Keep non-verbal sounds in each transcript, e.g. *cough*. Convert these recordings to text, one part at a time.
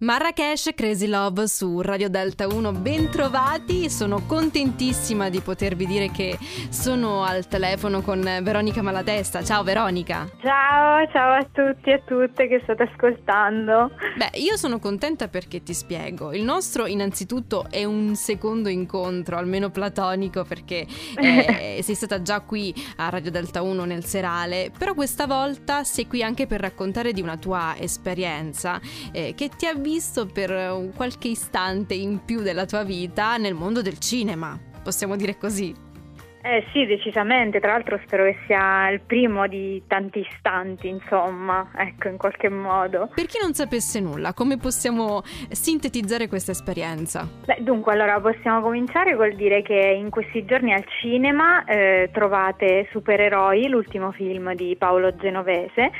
Marrakesh Crazy Love su Radio Delta 1, bentrovati, sono contentissima di potervi dire che sono al telefono con Veronica Malatesta, ciao Veronica! Ciao, ciao a tutti e a tutte che state ascoltando. Beh, io sono contenta perché ti spiego, il nostro innanzitutto è un secondo incontro, almeno platonico, perché *laughs* eh, sei stata già qui a Radio Delta 1 nel serale, però questa volta sei qui anche per raccontare di una tua esperienza eh, che ti ha visto per qualche istante in più della tua vita nel mondo del cinema, possiamo dire così. Eh sì, decisamente, tra l'altro spero che sia il primo di tanti istanti, insomma, ecco, in qualche modo. Per chi non sapesse nulla, come possiamo sintetizzare questa esperienza? Beh, dunque, allora possiamo cominciare col dire che in questi giorni al cinema eh, trovate Supereroi, l'ultimo film di Paolo Genovese,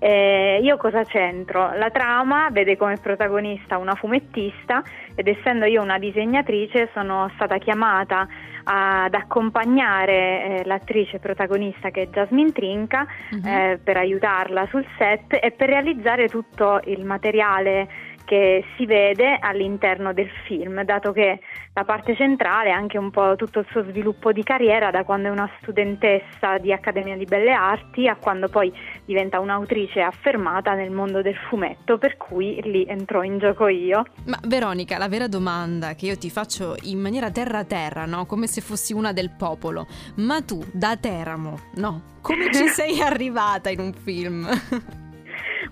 eh, io cosa c'entro? La trama vede come protagonista una fumettista ed essendo io una disegnatrice sono stata chiamata ad accompagnare eh, l'attrice protagonista che è Jasmine Trinca uh-huh. eh, per aiutarla sul set e per realizzare tutto il materiale che si vede all'interno del film, dato che la parte centrale è anche un po' tutto il suo sviluppo di carriera da quando è una studentessa di Accademia di Belle Arti a quando poi diventa un'autrice affermata nel mondo del fumetto, per cui lì entro in gioco io. Ma Veronica, la vera domanda che io ti faccio in maniera terra terra, no? Come se fossi una del popolo, ma tu da Teramo, no? Come ci *laughs* sei arrivata in un film?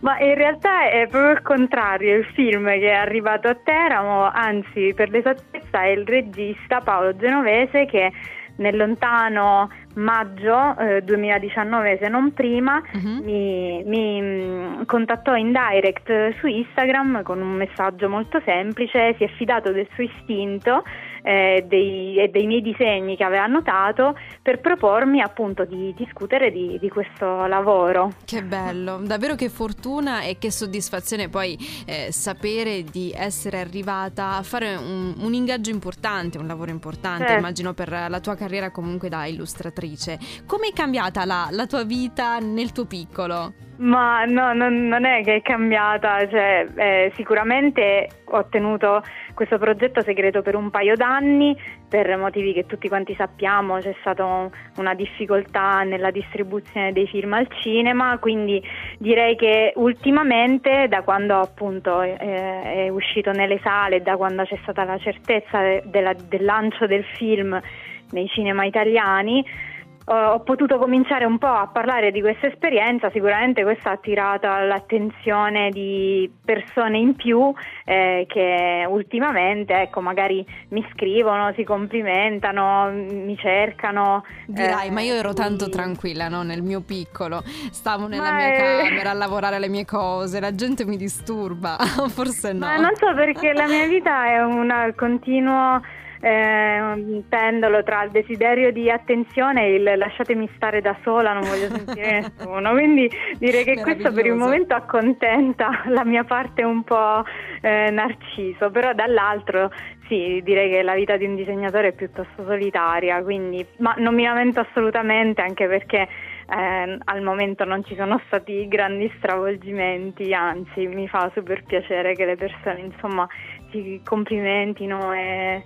Ma in realtà è proprio il contrario, il film che è arrivato a Teramo, anzi per l'esattezza è il regista Paolo Genovese che nel lontano maggio eh, 2019, se non prima, uh-huh. mi, mi, mm, contattò in direct su Instagram con un messaggio molto semplice, si è fidato del suo istinto eh, dei, e dei miei disegni che aveva notato per propormi appunto di discutere di, di, questo lavoro. Che bello, davvero che fortuna e che soddisfazione poi eh, sapere di essere arrivata a fare un, un, ingaggio importante, un lavoro importante, certo. immagino per la tua carriera comunque da illustratrice. Come è cambiata la, la tua vita nel tuo piccolo? Ma no, non, non, è che è cambiata, cioè, eh, sicuramente ho tenuto questo progetto segreto per un paio d'anni per motivi che tutti quanti sappiamo, c'è stata una difficoltà nella distribuzione dei film al cinema, quindi direi che ultimamente da quando appunto eh, è uscito nelle sale, da quando c'è stata la certezza della, del lancio del film nei cinema italiani, ho potuto cominciare un po' a parlare di questa esperienza, sicuramente questo ha attirato l'attenzione di persone in più eh, che ultimamente ecco, magari mi scrivono, si complimentano, mi cercano. Dirai, eh, ma io ero tanto tranquilla no? nel mio piccolo, stavo nella ma mia è... camera a lavorare alle mie cose, la gente mi disturba, *laughs* forse no. Ma non so perché la mia vita è un continuo eh, un pendolo tra il desiderio di attenzione e il lasciatemi stare da sola, non voglio sentire *laughs* nessuno. Quindi direi che questo per il momento accontenta la mia parte un po' eh, narciso, però dall'altro sì, direi che la vita di un disegnatore è piuttosto solitaria, quindi, ma non mi lamento assolutamente anche perché eh, al momento non ci sono stati grandi stravolgimenti, anzi mi fa super piacere che le persone insomma si complimentino e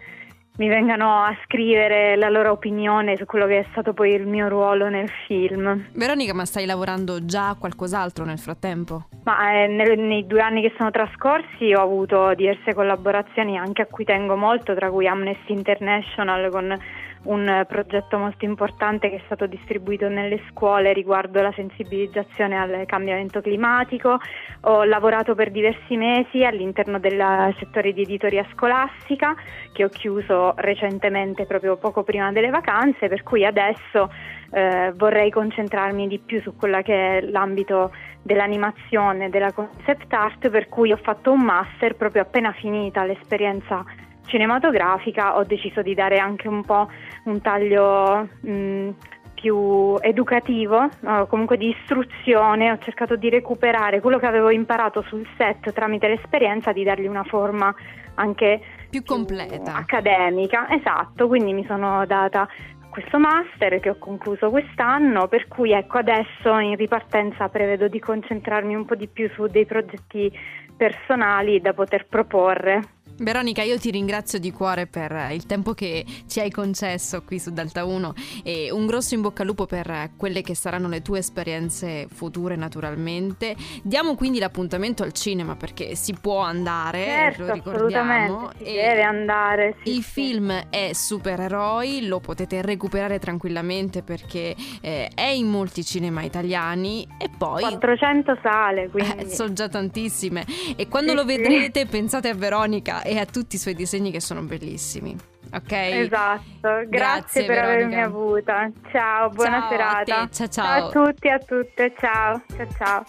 mi vengano a scrivere la loro opinione su quello che è stato poi il mio ruolo nel film. Veronica, ma stai lavorando già a qualcos'altro nel frattempo? Ma eh, nel, nei due anni che sono trascorsi ho avuto diverse collaborazioni anche a cui tengo molto, tra cui Amnesty International con un progetto molto importante che è stato distribuito nelle scuole riguardo la sensibilizzazione al cambiamento climatico. Ho lavorato per diversi mesi all'interno del settore di editoria scolastica che ho chiuso recentemente proprio poco prima delle vacanze, per cui adesso eh, vorrei concentrarmi di più su quella che è l'ambito dell'animazione, della concept art, per cui ho fatto un master proprio appena finita l'esperienza cinematografica ho deciso di dare anche un po' un taglio mh, più educativo, o comunque di istruzione, ho cercato di recuperare quello che avevo imparato sul set tramite l'esperienza, di dargli una forma anche più completa, accademica, esatto, quindi mi sono data questo master che ho concluso quest'anno, per cui ecco adesso in ripartenza prevedo di concentrarmi un po' di più su dei progetti personali da poter proporre. Veronica, io ti ringrazio di cuore per il tempo che ci hai concesso qui su Delta 1 e un grosso in bocca al lupo per quelle che saranno le tue esperienze future naturalmente. Diamo quindi l'appuntamento al cinema perché si può andare, certo, lo ricordiamo. Si deve andare. Sì, il sì. film è Supereroi, lo potete recuperare tranquillamente perché eh, è in molti cinema italiani e poi... 400 sale, quindi... Eh, sono già tantissime. E quando sì, lo vedrete pensate a Veronica e a tutti i suoi disegni che sono bellissimi. Ok? Esatto, grazie, grazie per Veronica. avermi avuta. Ciao, buona ciao serata. Ciao, ciao. ciao a tutti e a tutte. Ciao, ciao, ciao.